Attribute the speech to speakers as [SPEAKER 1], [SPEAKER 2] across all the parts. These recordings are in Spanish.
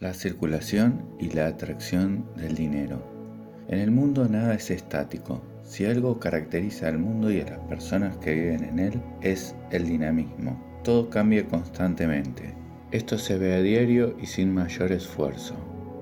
[SPEAKER 1] La circulación y la atracción del dinero. En el mundo nada es estático. Si algo caracteriza al mundo y a las personas que viven en él es el dinamismo. Todo cambia constantemente. Esto se ve a diario y sin mayor esfuerzo.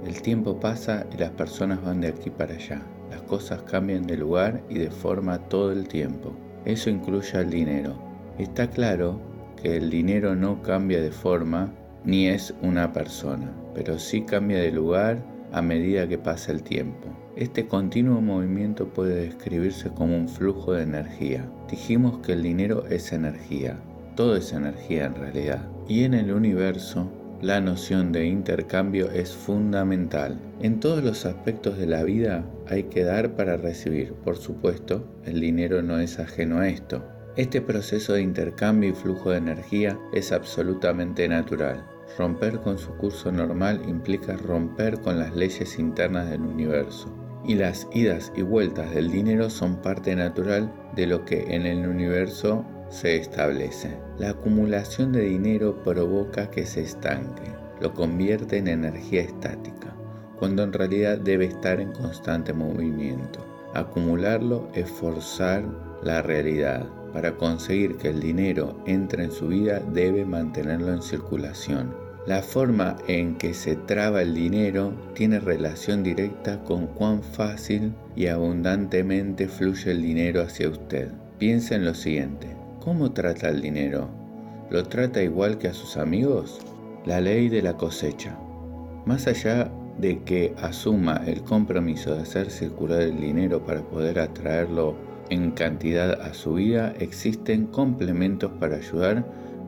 [SPEAKER 1] El tiempo pasa y las personas van de aquí para allá. Las cosas cambian de lugar y de forma todo el tiempo. Eso incluye al dinero. Está claro que el dinero no cambia de forma ni es una persona, pero sí cambia de lugar a medida que pasa el tiempo. Este continuo movimiento puede describirse como un flujo de energía. Dijimos que el dinero es energía, todo es energía en realidad. Y en el universo, la noción de intercambio es fundamental. En todos los aspectos de la vida hay que dar para recibir. Por supuesto, el dinero no es ajeno a esto. Este proceso de intercambio y flujo de energía es absolutamente natural. Romper con su curso normal implica romper con las leyes internas del universo. Y las idas y vueltas del dinero son parte natural de lo que en el universo se establece. La acumulación de dinero provoca que se estanque, lo convierte en energía estática, cuando en realidad debe estar en constante movimiento. Acumularlo es forzar la realidad. Para conseguir que el dinero entre en su vida debe mantenerlo en circulación. La forma en que se traba el dinero tiene relación directa con cuán fácil y abundantemente fluye el dinero hacia usted. Piensa en lo siguiente. ¿Cómo trata el dinero? ¿Lo trata igual que a sus amigos? La ley de la cosecha. Más allá de que asuma el compromiso de hacer circular el dinero para poder atraerlo en cantidad a su vida, existen complementos para ayudar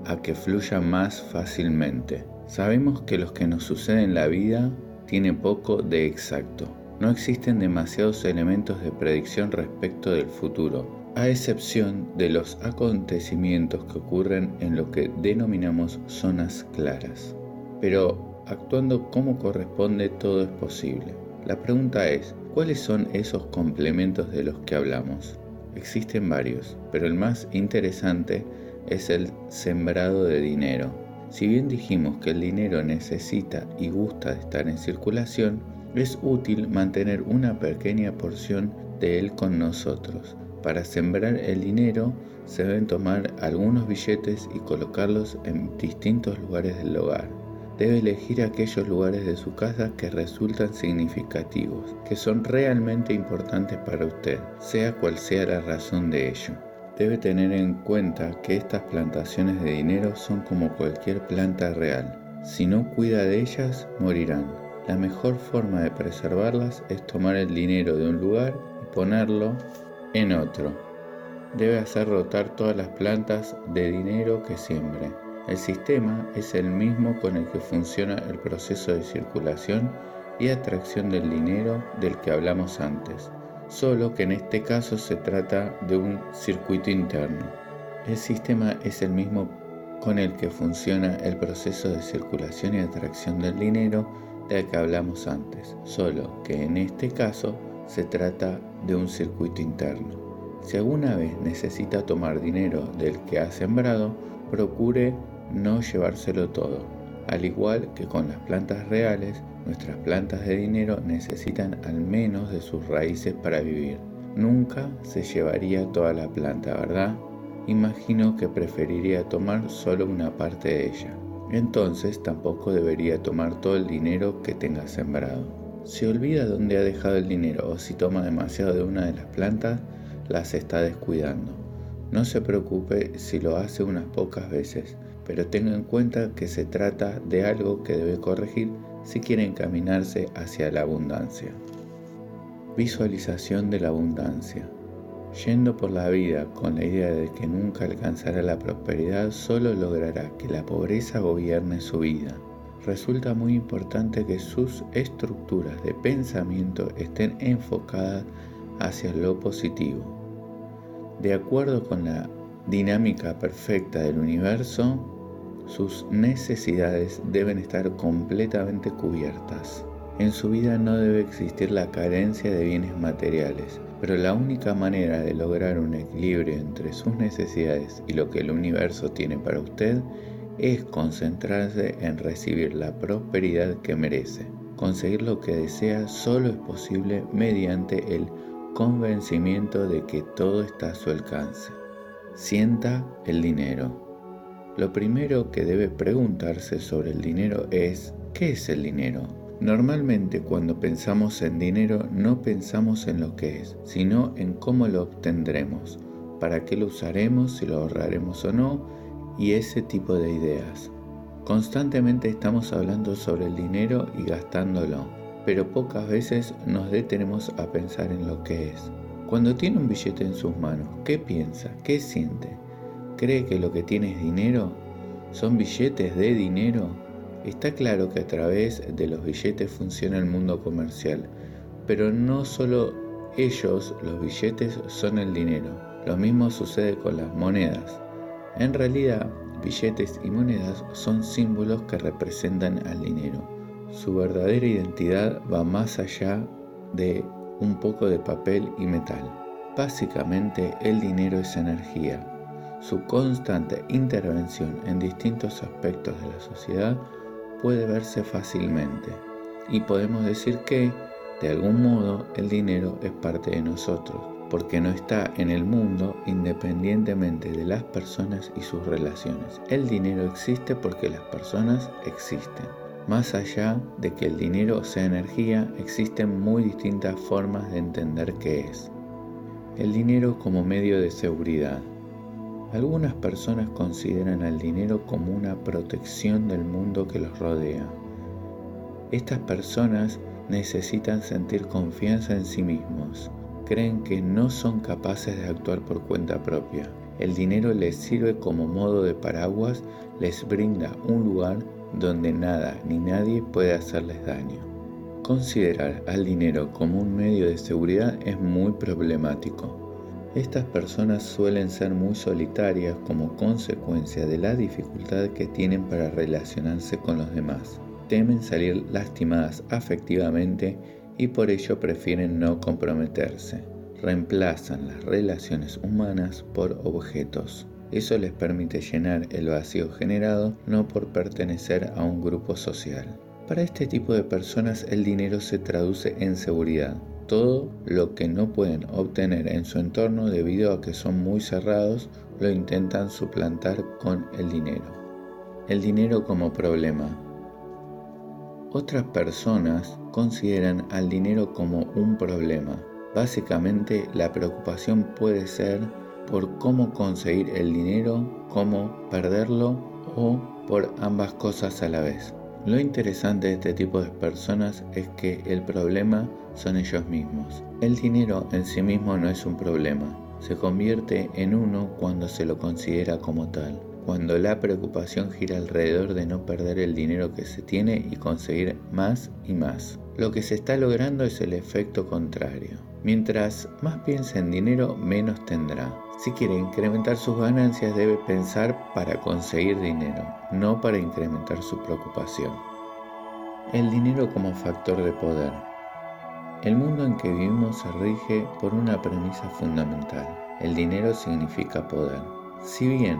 [SPEAKER 1] a que fluya más fácilmente. Sabemos que los que nos suceden en la vida tiene poco de exacto. No existen demasiados elementos de predicción respecto del futuro, a excepción de los acontecimientos que ocurren en lo que denominamos zonas claras. Pero actuando como corresponde todo es posible. La pregunta es, ¿cuáles son esos complementos de los que hablamos? Existen varios, pero el más interesante es el sembrado de dinero. Si bien dijimos que el dinero necesita y gusta de estar en circulación, es útil mantener una pequeña porción de él con nosotros. Para sembrar el dinero se deben tomar algunos billetes y colocarlos en distintos lugares del hogar debe elegir aquellos lugares de su casa que resultan significativos, que son realmente importantes para usted, sea cual sea la razón de ello. Debe tener en cuenta que estas plantaciones de dinero son como cualquier planta real. Si no cuida de ellas, morirán. La mejor forma de preservarlas es tomar el dinero de un lugar y ponerlo en otro. Debe hacer rotar todas las plantas de dinero que siembre. El sistema es el mismo con el que funciona el proceso de circulación y atracción del dinero del que hablamos antes, solo que en este caso se trata de un circuito interno. El sistema es el mismo con el que funciona el proceso de circulación y atracción del dinero del que hablamos antes, solo que en este caso se trata de un circuito interno. Si alguna vez necesita tomar dinero del que ha sembrado, procure no llevárselo todo. Al igual que con las plantas reales, nuestras plantas de dinero necesitan al menos de sus raíces para vivir. Nunca se llevaría toda la planta, ¿verdad? Imagino que preferiría tomar solo una parte de ella. Entonces tampoco debería tomar todo el dinero que tenga sembrado. Si olvida dónde ha dejado el dinero o si toma demasiado de una de las plantas, las está descuidando. No se preocupe si lo hace unas pocas veces pero tenga en cuenta que se trata de algo que debe corregir si quiere encaminarse hacia la abundancia. Visualización de la abundancia. Yendo por la vida con la idea de que nunca alcanzará la prosperidad, solo logrará que la pobreza gobierne su vida. Resulta muy importante que sus estructuras de pensamiento estén enfocadas hacia lo positivo. De acuerdo con la dinámica perfecta del universo, sus necesidades deben estar completamente cubiertas. En su vida no debe existir la carencia de bienes materiales, pero la única manera de lograr un equilibrio entre sus necesidades y lo que el universo tiene para usted es concentrarse en recibir la prosperidad que merece. Conseguir lo que desea solo es posible mediante el convencimiento de que todo está a su alcance. Sienta el dinero. Lo primero que debe preguntarse sobre el dinero es, ¿qué es el dinero? Normalmente cuando pensamos en dinero no pensamos en lo que es, sino en cómo lo obtendremos, para qué lo usaremos, si lo ahorraremos o no, y ese tipo de ideas. Constantemente estamos hablando sobre el dinero y gastándolo, pero pocas veces nos detenemos a pensar en lo que es. Cuando tiene un billete en sus manos, ¿qué piensa? ¿Qué siente? ¿Cree que lo que tiene es dinero? ¿Son billetes de dinero? Está claro que a través de los billetes funciona el mundo comercial, pero no solo ellos, los billetes, son el dinero. Lo mismo sucede con las monedas. En realidad, billetes y monedas son símbolos que representan al dinero. Su verdadera identidad va más allá de un poco de papel y metal. Básicamente, el dinero es energía, su constante intervención en distintos aspectos de la sociedad puede verse fácilmente y podemos decir que, de algún modo, el dinero es parte de nosotros, porque no está en el mundo independientemente de las personas y sus relaciones. El dinero existe porque las personas existen. Más allá de que el dinero sea energía, existen muy distintas formas de entender qué es. El dinero como medio de seguridad, algunas personas consideran al dinero como una protección del mundo que los rodea. Estas personas necesitan sentir confianza en sí mismos. Creen que no son capaces de actuar por cuenta propia. El dinero les sirve como modo de paraguas, les brinda un lugar donde nada ni nadie puede hacerles daño. Considerar al dinero como un medio de seguridad es muy problemático. Estas personas suelen ser muy solitarias como consecuencia de la dificultad que tienen para relacionarse con los demás. Temen salir lastimadas afectivamente y por ello prefieren no comprometerse. Reemplazan las relaciones humanas por objetos. Eso les permite llenar el vacío generado no por pertenecer a un grupo social. Para este tipo de personas el dinero se traduce en seguridad, todo lo que no pueden obtener en su entorno debido a que son muy cerrados, lo intentan suplantar con el dinero. El dinero como problema. Otras personas consideran al dinero como un problema. Básicamente la preocupación puede ser por cómo conseguir el dinero, cómo perderlo o por ambas cosas a la vez. Lo interesante de este tipo de personas es que el problema son ellos mismos. El dinero en sí mismo no es un problema, se convierte en uno cuando se lo considera como tal, cuando la preocupación gira alrededor de no perder el dinero que se tiene y conseguir más y más. Lo que se está logrando es el efecto contrario. Mientras más piensa en dinero, menos tendrá. Si quiere incrementar sus ganancias, debe pensar para conseguir dinero, no para incrementar su preocupación. El dinero como factor de poder. El mundo en que vivimos se rige por una premisa fundamental. El dinero significa poder. Si bien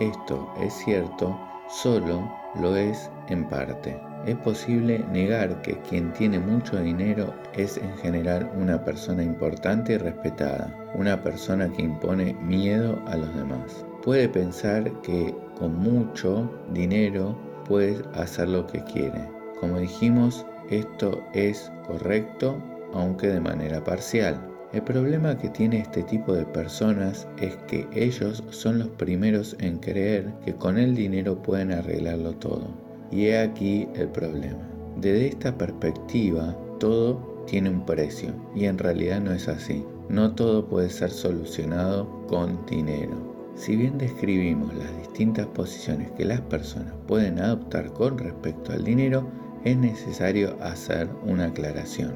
[SPEAKER 1] esto es cierto, solo lo es en parte. Es posible negar que quien tiene mucho dinero es en general una persona importante y respetada, una persona que impone miedo a los demás. Puede pensar que con mucho dinero puede hacer lo que quiere. Como dijimos, esto es correcto aunque de manera parcial. El problema que tiene este tipo de personas es que ellos son los primeros en creer que con el dinero pueden arreglarlo todo. Y he aquí el problema. Desde esta perspectiva, todo tiene un precio y en realidad no es así. No todo puede ser solucionado con dinero. Si bien describimos las distintas posiciones que las personas pueden adoptar con respecto al dinero, es necesario hacer una aclaración.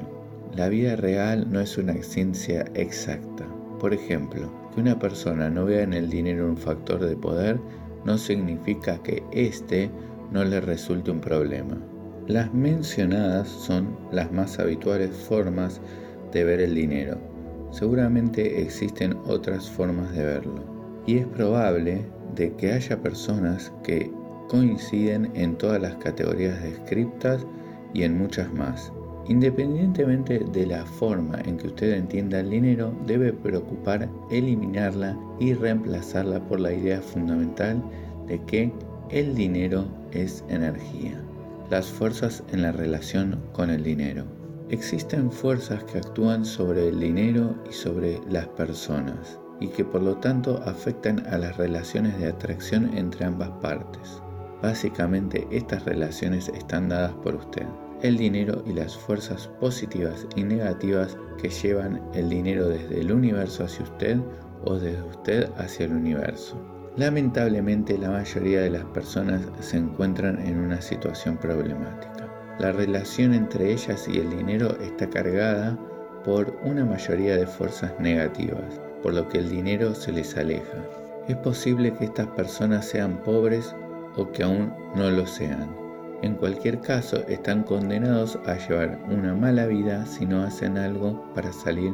[SPEAKER 1] La vida real no es una ciencia exacta. Por ejemplo, que una persona no vea en el dinero un factor de poder no significa que éste no le resulte un problema. Las mencionadas son las más habituales formas de ver el dinero. Seguramente existen otras formas de verlo. Y es probable de que haya personas que coinciden en todas las categorías descriptas y en muchas más. Independientemente de la forma en que usted entienda el dinero, debe preocupar eliminarla y reemplazarla por la idea fundamental de que el dinero es energía. Las fuerzas en la relación con el dinero. Existen fuerzas que actúan sobre el dinero y sobre las personas y que por lo tanto afectan a las relaciones de atracción entre ambas partes. Básicamente estas relaciones están dadas por usted el dinero y las fuerzas positivas y negativas que llevan el dinero desde el universo hacia usted o desde usted hacia el universo. Lamentablemente la mayoría de las personas se encuentran en una situación problemática. La relación entre ellas y el dinero está cargada por una mayoría de fuerzas negativas, por lo que el dinero se les aleja. Es posible que estas personas sean pobres o que aún no lo sean. En cualquier caso, están condenados a llevar una mala vida si no hacen algo para salir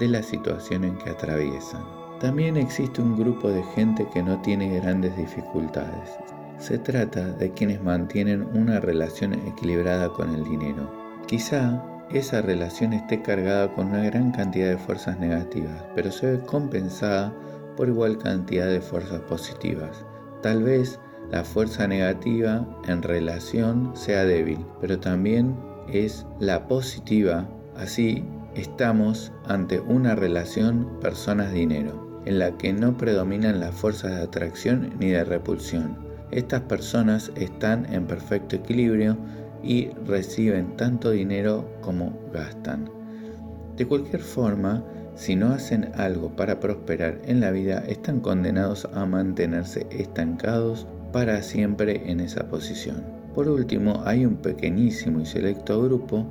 [SPEAKER 1] de la situación en que atraviesan. También existe un grupo de gente que no tiene grandes dificultades. Se trata de quienes mantienen una relación equilibrada con el dinero. Quizá esa relación esté cargada con una gran cantidad de fuerzas negativas, pero se ve compensada por igual cantidad de fuerzas positivas. Tal vez la fuerza negativa en relación sea débil, pero también es la positiva. Así estamos ante una relación personas-dinero, en la que no predominan las fuerzas de atracción ni de repulsión. Estas personas están en perfecto equilibrio y reciben tanto dinero como gastan. De cualquier forma, si no hacen algo para prosperar en la vida, están condenados a mantenerse estancados para siempre en esa posición. Por último, hay un pequeñísimo y selecto grupo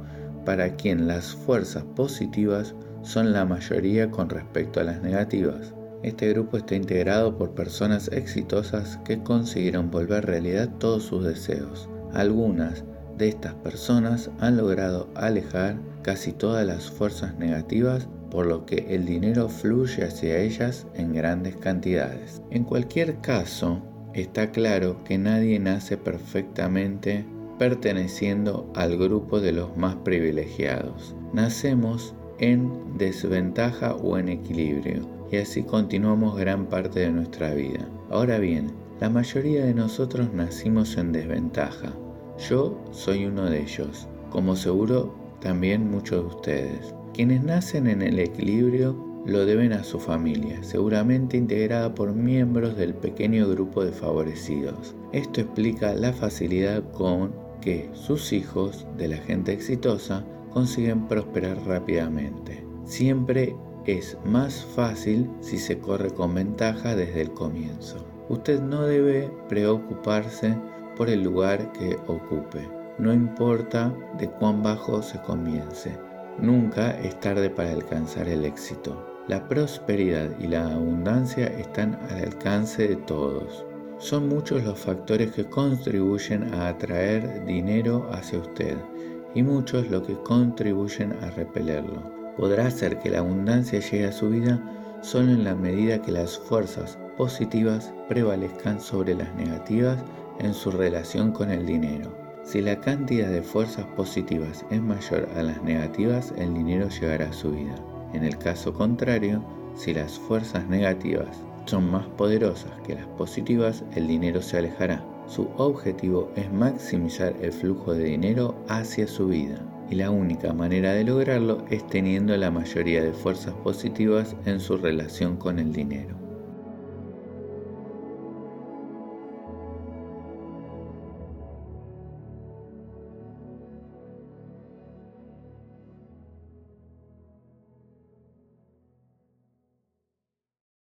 [SPEAKER 1] para quien las fuerzas positivas son la mayoría con respecto a las negativas. Este grupo está integrado por personas exitosas que consiguieron volver realidad todos sus deseos. Algunas de estas personas han logrado alejar casi todas las fuerzas negativas por lo que el dinero fluye hacia ellas en grandes cantidades. En cualquier caso, Está claro que nadie nace perfectamente perteneciendo al grupo de los más privilegiados. Nacemos en desventaja o en equilibrio y así continuamos gran parte de nuestra vida. Ahora bien, la mayoría de nosotros nacimos en desventaja. Yo soy uno de ellos, como seguro también muchos de ustedes. Quienes nacen en el equilibrio lo deben a su familia, seguramente integrada por miembros del pequeño grupo de favorecidos. Esto explica la facilidad con que sus hijos de la gente exitosa consiguen prosperar rápidamente. Siempre es más fácil si se corre con ventaja desde el comienzo. Usted no debe preocuparse por el lugar que ocupe, no importa de cuán bajo se comience. Nunca es tarde para alcanzar el éxito. La prosperidad y la abundancia están al alcance de todos. Son muchos los factores que contribuyen a atraer dinero hacia usted y muchos los que contribuyen a repelerlo. Podrá hacer que la abundancia llegue a su vida solo en la medida que las fuerzas positivas prevalezcan sobre las negativas en su relación con el dinero. Si la cantidad de fuerzas positivas es mayor a las negativas, el dinero llegará a su vida. En el caso contrario, si las fuerzas negativas son más poderosas que las positivas, el dinero se alejará. Su objetivo es maximizar el flujo de dinero hacia su vida y la única manera de lograrlo es teniendo la mayoría de fuerzas positivas en su relación con el dinero.